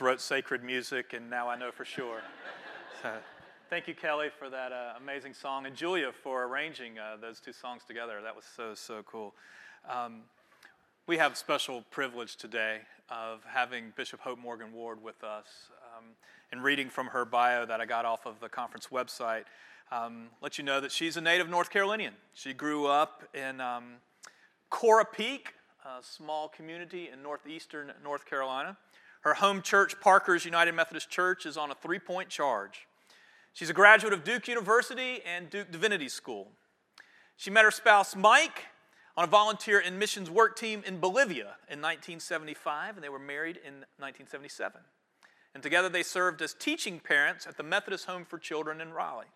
wrote sacred music, and now I know for sure. So, thank you, Kelly, for that uh, amazing song, and Julia for arranging uh, those two songs together. That was so, so cool. Um, we have special privilege today of having Bishop Hope Morgan Ward with us. Um, and reading from her bio that I got off of the conference website, um, let you know that she's a native North Carolinian. She grew up in um, Corapeake, a small community in northeastern North Carolina. Her home church, Parker's United Methodist Church, is on a three point charge. She's a graduate of Duke University and Duke Divinity School. She met her spouse, Mike, on a volunteer and missions work team in Bolivia in 1975, and they were married in 1977. And together they served as teaching parents at the Methodist Home for Children in Raleigh.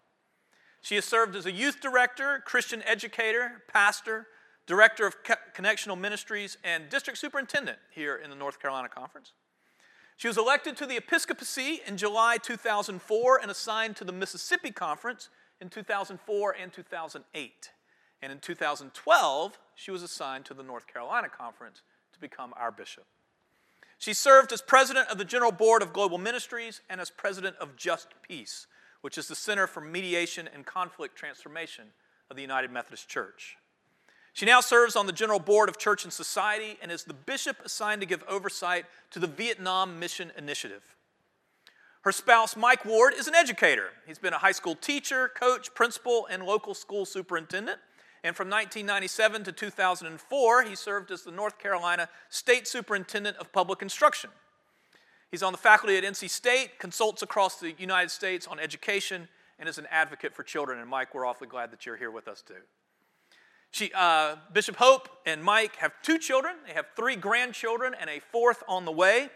She has served as a youth director, Christian educator, pastor, director of connectional ministries, and district superintendent here in the North Carolina Conference. She was elected to the episcopacy in July 2004 and assigned to the Mississippi Conference in 2004 and 2008. And in 2012, she was assigned to the North Carolina Conference to become our bishop. She served as president of the General Board of Global Ministries and as president of JustPeace, which is the Center for Mediation and Conflict Transformation of the United Methodist Church. She now serves on the General Board of Church and Society and is the bishop assigned to give oversight to the Vietnam Mission Initiative. Her spouse, Mike Ward, is an educator. He's been a high school teacher, coach, principal, and local school superintendent. And from 1997 to 2004, he served as the North Carolina State Superintendent of Public Instruction. He's on the faculty at NC State, consults across the United States on education, and is an advocate for children. And Mike, we're awfully glad that you're here with us too. She, uh, Bishop Hope and Mike have two children. They have three grandchildren and a fourth on the way.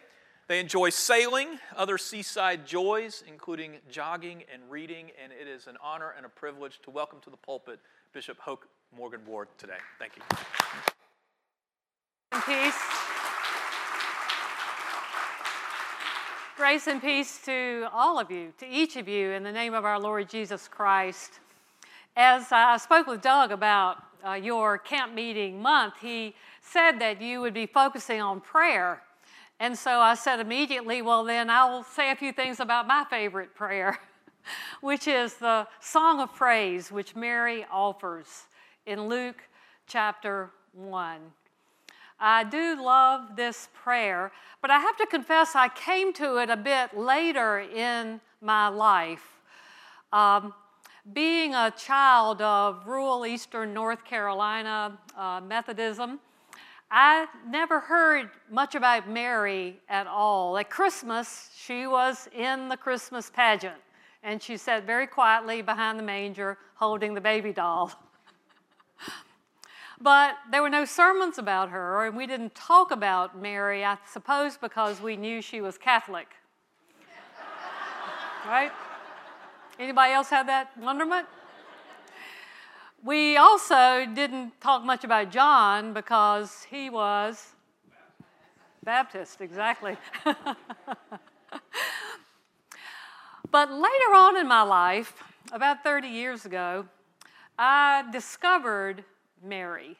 They enjoy sailing, other seaside joys, including jogging and reading, and it is an honor and a privilege to welcome to the pulpit Bishop Hope Morgan Ward today. Thank you. Peace. Grace and peace to all of you, to each of you, in the name of our Lord Jesus Christ. As I spoke with Doug about uh, your camp meeting month, he said that you would be focusing on prayer. And so I said immediately, well, then I will say a few things about my favorite prayer, which is the song of praise which Mary offers in Luke chapter 1. I do love this prayer, but I have to confess I came to it a bit later in my life. Um, being a child of rural eastern North Carolina uh, Methodism, I never heard much about Mary at all. At Christmas, she was in the Christmas pageant, and she sat very quietly behind the manger holding the baby doll. but there were no sermons about her, and we didn't talk about Mary, I suppose because we knew she was Catholic. right? Anybody else have that wonderment? We also didn't talk much about John because he was Baptist, exactly. but later on in my life, about 30 years ago, I discovered Mary.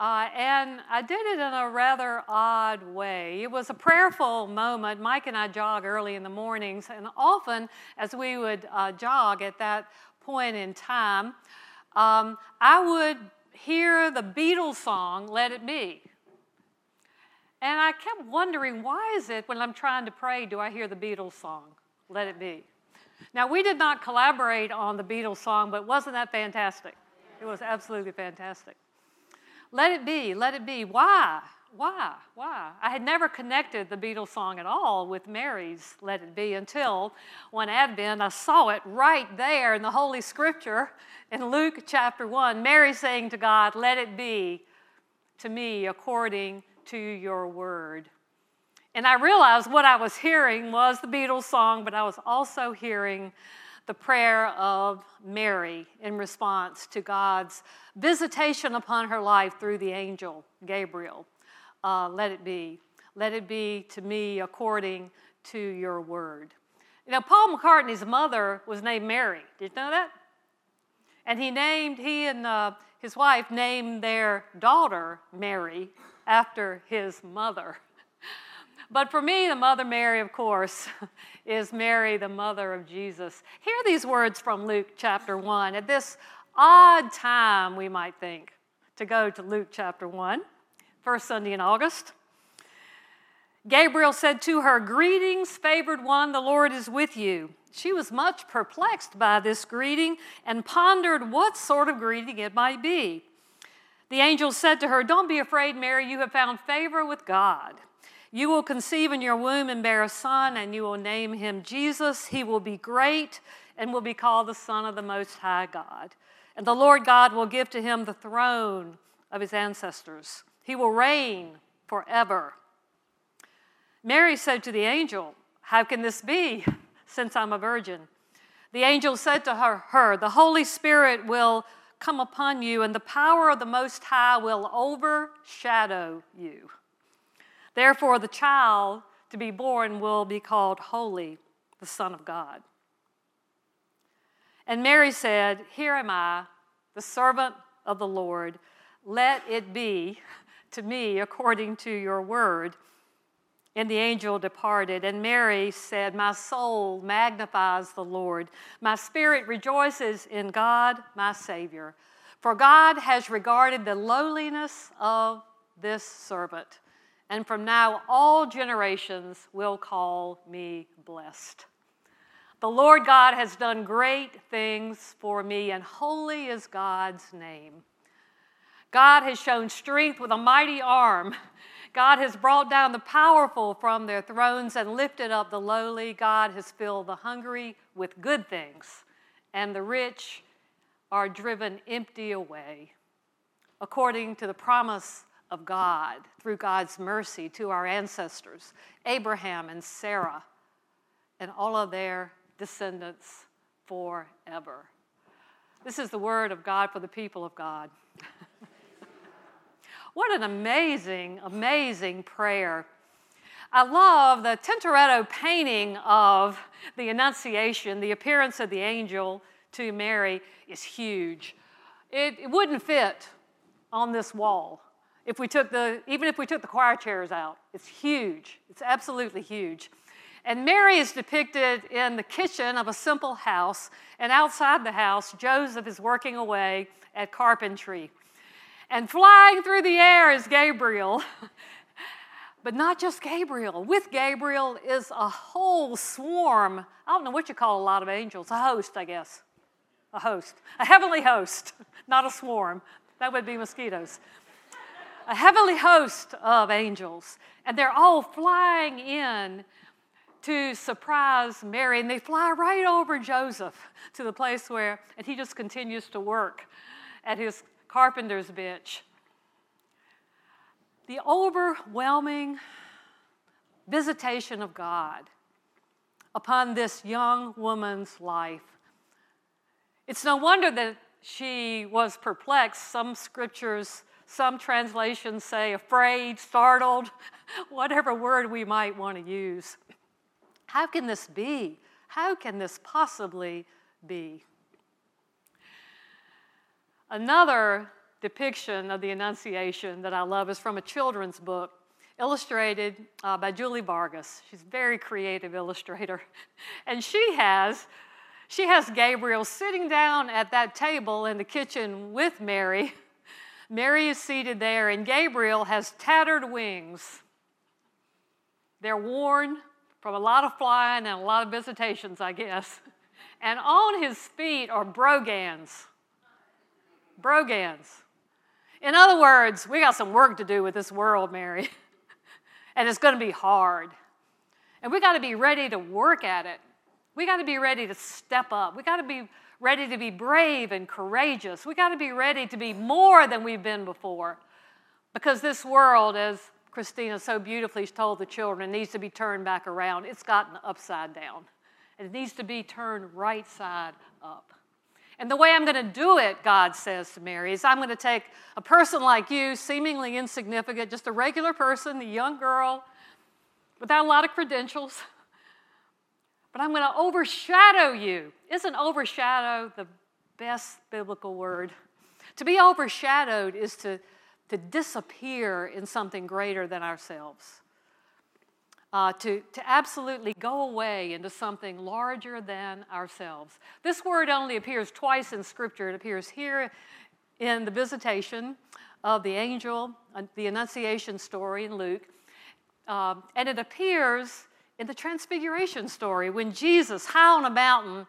Uh, and I did it in a rather odd way. It was a prayerful moment. Mike and I jog early in the mornings, and often as we would uh, jog at that point in time, um, I would hear the Beatles song, Let It Be. And I kept wondering, why is it when I'm trying to pray, do I hear the Beatles song, Let It Be? Now, we did not collaborate on the Beatles song, but wasn't that fantastic? It was absolutely fantastic. Let it be, let it be. Why? Why? Why? I had never connected the Beatles song at all with Mary's Let It Be until one Advent I saw it right there in the Holy Scripture in Luke chapter 1. Mary saying to God, Let it be to me according to your word. And I realized what I was hearing was the Beatles song, but I was also hearing the prayer of Mary in response to God's visitation upon her life through the angel Gabriel. Uh, let it be. Let it be to me according to your word. Know, Paul McCartney's mother was named Mary. Did you know that? And he named, he and uh, his wife named their daughter Mary after his mother. But for me, the Mother Mary, of course, is Mary, the mother of Jesus. Hear these words from Luke chapter 1. At this odd time, we might think, to go to Luke chapter 1, first Sunday in August. Gabriel said to her, Greetings, favored one, the Lord is with you. She was much perplexed by this greeting and pondered what sort of greeting it might be. The angel said to her, Don't be afraid, Mary, you have found favor with God. You will conceive in your womb and bear a son, and you will name him Jesus. He will be great and will be called the Son of the Most High God. And the Lord God will give to him the throne of his ancestors. He will reign forever. Mary said to the angel, How can this be, since I'm a virgin? The angel said to her, her, The Holy Spirit will come upon you, and the power of the Most High will overshadow you. Therefore, the child to be born will be called Holy, the Son of God. And Mary said, Here am I, the servant of the Lord. Let it be to me according to your word. And the angel departed. And Mary said, My soul magnifies the Lord. My spirit rejoices in God, my Savior. For God has regarded the lowliness of this servant and from now all generations will call me blessed. The Lord God has done great things for me, and holy is God's name. God has shown strength with a mighty arm. God has brought down the powerful from their thrones and lifted up the lowly. God has filled the hungry with good things, and the rich are driven empty away. According to the promise of God through God's mercy to our ancestors, Abraham and Sarah, and all of their descendants forever. This is the word of God for the people of God. what an amazing, amazing prayer. I love the Tintoretto painting of the Annunciation, the appearance of the angel to Mary is huge. It, it wouldn't fit on this wall if we took the, even if we took the choir chairs out. It's huge. It's absolutely huge. And Mary is depicted in the kitchen of a simple house, and outside the house, Joseph is working away at carpentry. And flying through the air is Gabriel. but not just Gabriel. With Gabriel is a whole swarm. I don't know what you call a lot of angels, a host, I guess. A host. A heavenly host, not a swarm. That would be mosquitoes a heavenly host of angels, and they're all flying in to surprise Mary, and they fly right over Joseph to the place where, and he just continues to work at his carpenter's bench. The overwhelming visitation of God upon this young woman's life. It's no wonder that she was perplexed. Some scriptures some translations say afraid, startled, whatever word we might want to use. How can this be? How can this possibly be? Another depiction of the Annunciation that I love is from a children's book illustrated uh, by Julie Vivas. She's a very creative illustrator. And she has she has Gabriel sitting down at that table in the kitchen with Mary Mary is seated there, and Gabriel has tattered wings. They're worn from a lot of flying and a lot of visitations, I guess. And on his feet are brogans. Brogans. In other words, we got some work to do with this world, Mary. and it's going to be hard. And we got to be ready to work at it. We got to be ready to step up. We got to be ready to be brave and courageous. We got to be ready to be more than we've been before. Because this world, as Christina so beautifully told the children, needs to be turned back around. It's gotten upside down. And it needs to be turned right side up. And the way I'm going to do it, God says to Mary, is I'm going to take a person like you, seemingly insignificant, just a regular person, a young girl, without a lot of credentials but I'm going to overshadow you. Isn't overshadow the best biblical word? To be overshadowed is to, to disappear in something greater than ourselves. uh, to, to absolutely go away into something larger than ourselves. This word only appears twice in Scripture. It appears here in the visitation of the angel, uh, the Annunciation story in Luke, um, and it appears in the Transfiguration story when Jesus, high on a mountain,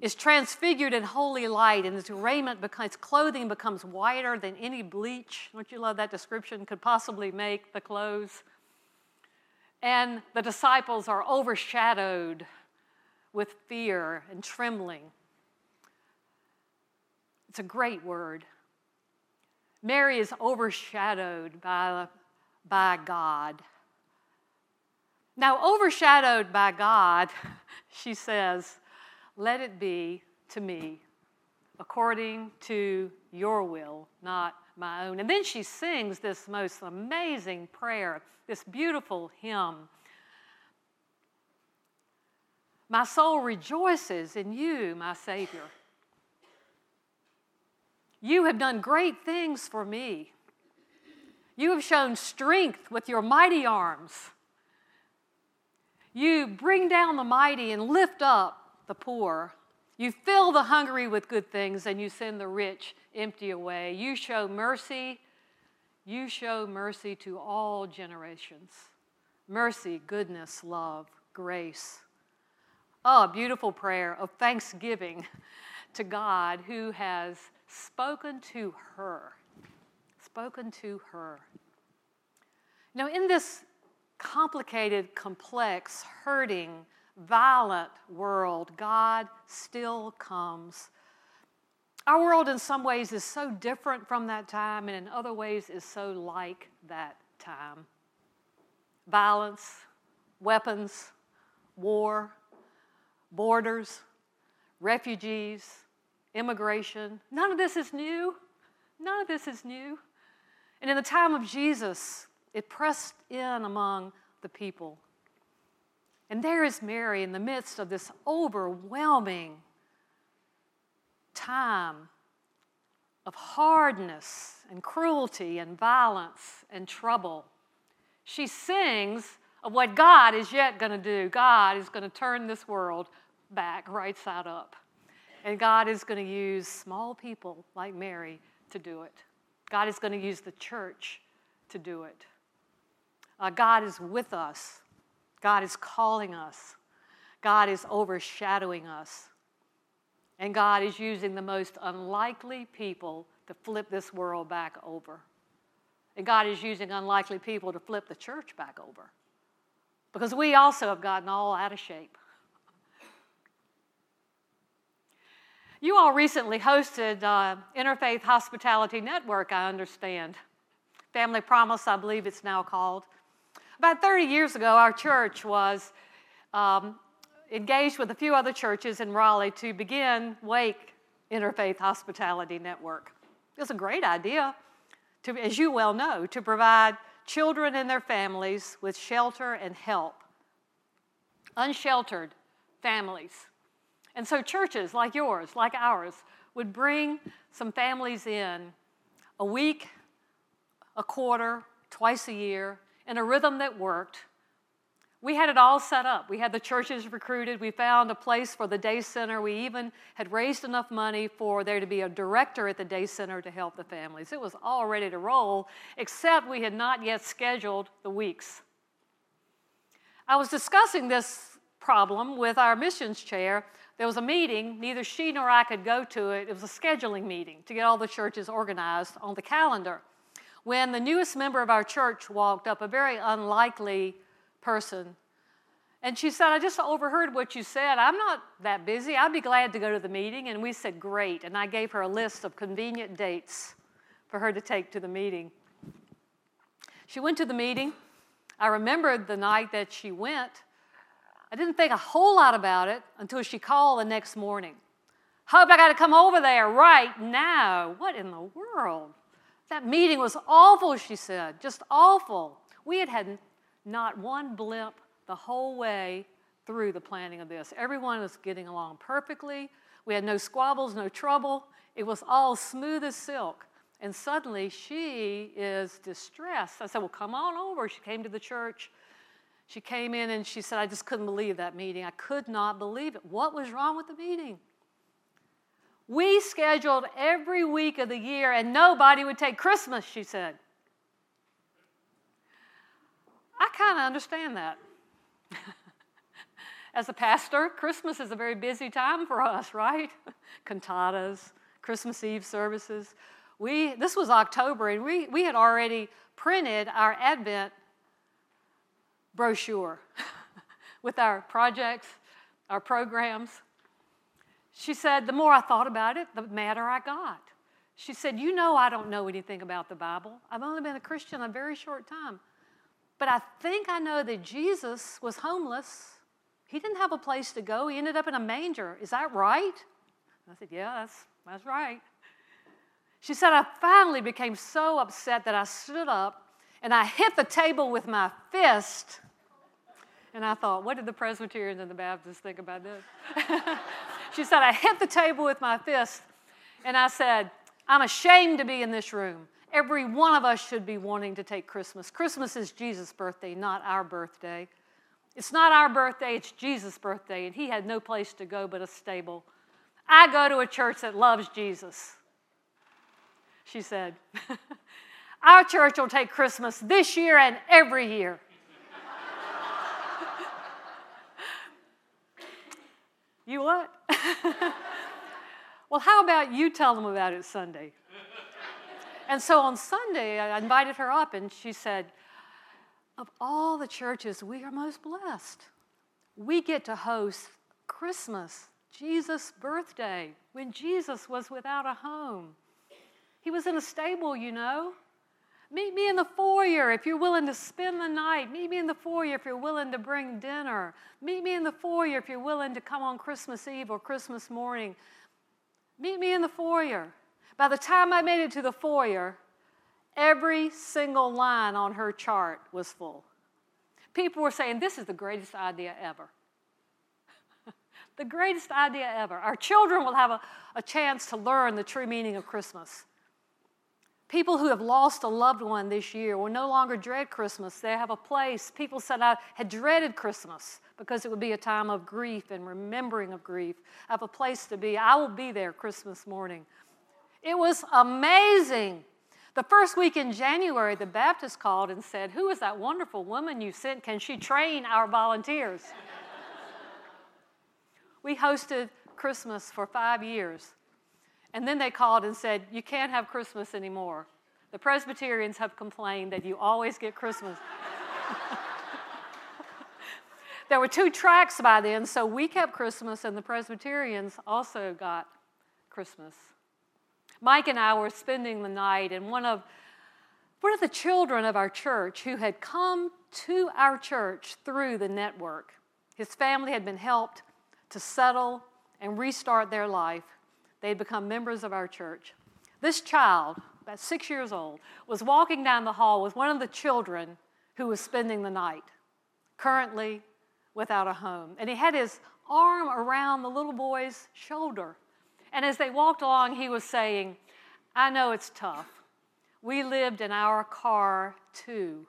is transfigured in holy light, and his raiment becomes, clothing becomes whiter than any bleach. Don't you love that description? Could possibly make the clothes and the disciples are overshadowed with fear and trembling. It's a great word. Mary is overshadowed by, by God. Now, overshadowed by God, she says, Let it be to me according to your will, not my own. And then she sings this most amazing prayer, this beautiful hymn. My soul rejoices in you, my Savior. You have done great things for me. You have shown strength with your mighty arms. You bring down the mighty and lift up the poor. You fill the hungry with good things and you send the rich empty away. You show mercy. You show mercy to all generations. Mercy, goodness, love, grace. Oh, beautiful prayer of thanksgiving to God who has spoken to her. Spoken to her. Now, in this complicated, complex, hurting, violent world, God still comes. Our world, in some ways, is so different from that time, and in other ways, is so like that time. Violence, weapons, war, borders, refugees, immigration. None of this is new. None of this is new. And in the time of Jesus, it pressed in among the people. And there is Mary in the midst of this overwhelming time of hardness and cruelty and violence and trouble. She sings of what God is yet going to do. God is going to turn this world back right side up. And God is going to use small people like Mary to do it. God is going to use the church to do it. Uh, God is with us God is calling us, God is overshadowing us. And God is using the most unlikely people to flip this world back over. And God is using unlikely people to flip the church back over. Because we also have gotten all out of shape. You all recently hosted uh, Interfaith Hospitality Network, I understand. Family Promise, I believe it's now called. About 30 years ago, our church was um, engaged with a few other churches in Raleigh to begin Wake Interfaith Hospitality Network. It was a great idea, to, as you well know, to provide children and their families with shelter and help. Unsheltered families. And so churches like yours, like ours, would bring some families in a week, a quarter, twice a year, in a rhythm that worked. We had it all set up. We had the churches recruited. We found a place for the day center. We even had raised enough money for there to be a director at the day center to help the families. It was all ready to roll, except we had not yet scheduled the weeks. I was discussing this problem with our missions chair. There was a meeting, neither she nor I could go to it. It was a scheduling meeting to get all the churches organized on the calendar when the newest member of our church walked up, a very unlikely person. And she said, I just overheard what you said. I'm not that busy. I'd be glad to go to the meeting. And we said, Great. And I gave her a list of convenient dates for her to take to the meeting. She went to the meeting. I remembered the night that she went. I didn't think a whole lot about it until she called the next morning. Hope I got to come over there right now. What in the world? That meeting was awful, she said, just awful. We had had not one blimp the whole way through the planning of this. Everyone was getting along perfectly. We had no squabbles, no trouble. It was all smooth as silk. And suddenly she is distressed. I said, Well, come on over. She came to the church. She came in and she said, I just couldn't believe that meeting. I could not believe it. What was wrong with the meeting? We scheduled every week of the year and nobody would take Christmas, she said. I kind of understand that. As a pastor, Christmas is a very busy time for us, right? Cantatas, Christmas Eve services. We, this was October, and we, we had already printed our Advent brochure with our projects, our programs. She said, the more I thought about it, the madder I got. She said, You know, I don't know anything about the Bible. I've only been a Christian a very short time. But I think I know that Jesus was homeless. He didn't have a place to go. He ended up in a manger. Is that right? I said, Yeah, that's, that's right. She said, I finally became so upset that I stood up and I hit the table with my fist. And I thought, what did the Presbyterians and the Baptists think about this? she said, I hit the table with my fist and I said, I'm ashamed to be in this room. Every one of us should be wanting to take Christmas. Christmas is Jesus' birthday, not our birthday. It's not our birthday, it's Jesus' birthday, and he had no place to go but a stable. I go to a church that loves Jesus. She said, Our church will take Christmas this year and every year. You what? well, how about you tell them about it Sunday? And so on Sunday, I invited her up, and she said, Of all the churches, we are most blessed. We get to host Christmas, Jesus' birthday, when Jesus was without a home. He was in a stable, you know. Meet me in the foyer if you're willing to spend the night. Meet me in the foyer if you're willing to bring dinner. Meet me in the foyer if you're willing to come on Christmas Eve or Christmas morning. Meet me in the foyer. By the time I made it to the foyer, every single line on her chart was full. People were saying, This is the greatest idea ever. the greatest idea ever. Our children will have a, a chance to learn the true meaning of Christmas. People who have lost a loved one this year will no longer dread Christmas. They have a place. People said, I had dreaded Christmas because it would be a time of grief and remembering of grief. I have a place to be. I will be there Christmas morning. It was amazing. The first week in January, the Baptist called and said, Who is that wonderful woman you sent? Can she train our volunteers? we hosted Christmas for five years. And then they called and said, You can't have Christmas anymore. The Presbyterians have complained that you always get Christmas. there were two tracks by then, so we kept Christmas, and the Presbyterians also got Christmas. Mike and I were spending the night, and one of one of the children of our church who had come to our church through the network, his family had been helped to settle and restart their life. They had become members of our church. This child, about six years old, was walking down the hall with one of the children who was spending the night, currently without a home. And he had his arm around the little boy's shoulder. And as they walked along, he was saying, I know it's tough. We lived in our car too.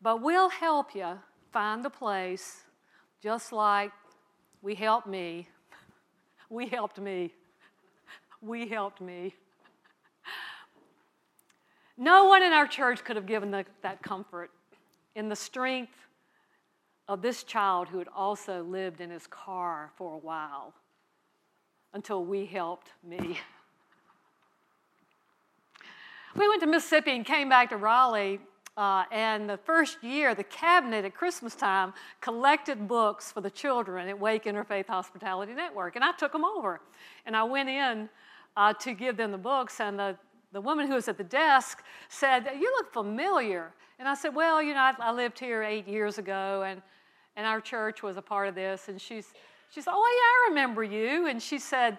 But we'll help you find a place just like we helped me. We helped me. We helped me. No one in our church could have given the, that comfort in the strength of this child who had also lived in his car for a while until we helped me. We went to Mississippi and came back to Raleigh. Uh, and the first year, the cabinet at Christmas time collected books for the children at Wake Interfaith Hospitality Network. And I took them over. And I went in uh, to give them the books. And the, the woman who was at the desk said, You look familiar. And I said, Well, you know, I, I lived here eight years ago, and, and our church was a part of this. And she's, she said, Oh, yeah, I remember you. And she said,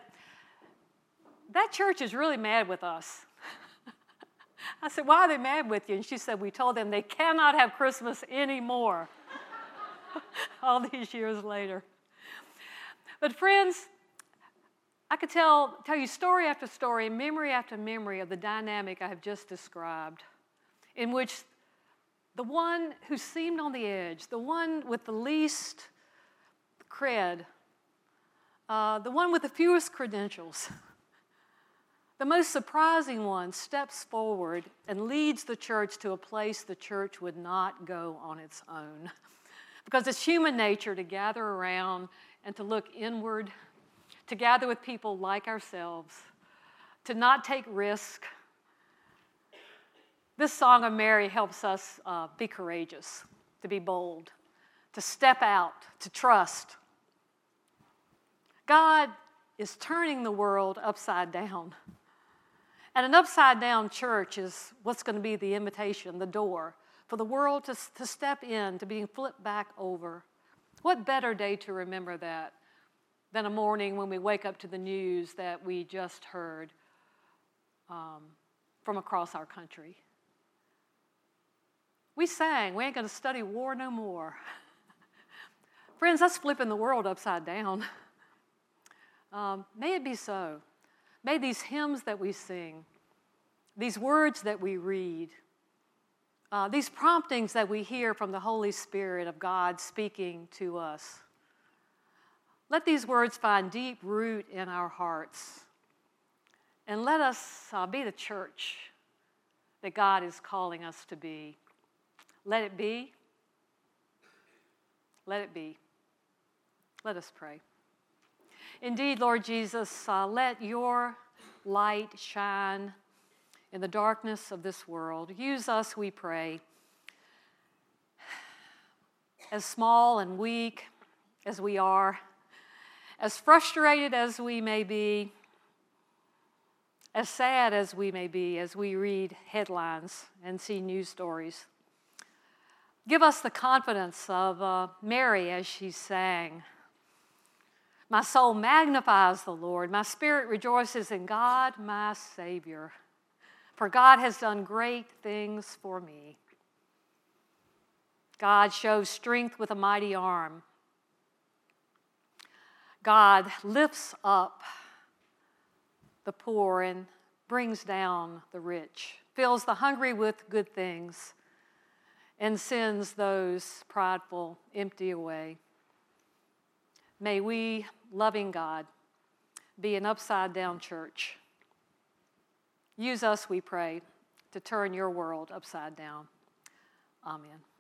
That church is really mad with us. I said, Why are they mad with you? And she said, We told them they cannot have Christmas anymore. All these years later. But, friends, I could tell, tell you story after story, memory after memory of the dynamic I have just described, in which the one who seemed on the edge, the one with the least cred, uh, the one with the fewest credentials, the most surprising one steps forward and leads the church to a place the church would not go on its own. Because it's human nature to gather around and to look inward, to gather with people like ourselves, to not take risk. This Song of Mary helps us uh, be courageous, to be bold, to step out, to trust. God is turning the world upside down. And an upside down church is what's going to be the invitation, the door for the world to, to step in, to being flipped back over. What better day to remember that than a morning when we wake up to the news that we just heard um, from across our country? We sang, we ain't going to study war no more. Friends, that's flipping the world upside down. Um, may it be so. May these hymns that we sing, these words that we read, uh, these promptings that we hear from the Holy Spirit of God speaking to us. Let these words find deep root in our hearts. And let us uh, be the church that God is calling us to be. Let it be. Let it be. Let us pray. Indeed, Lord Jesus, uh, let your light shine in the darkness of this world. Use us, we pray, as small and weak as we are, as frustrated as we may be, as sad as we may be as we read headlines and see news stories. Give us the confidence of uh, Mary as she sang. My soul magnifies the Lord. My spirit rejoices in God, my Savior for God has done great things for me. God shows strength with a mighty arm. God lifts up the poor and brings down the rich, fills the hungry with good things, and sends those prideful empty away. May we, loving God, be an upside down church Use us, we pray, to turn your world upside down. Amen.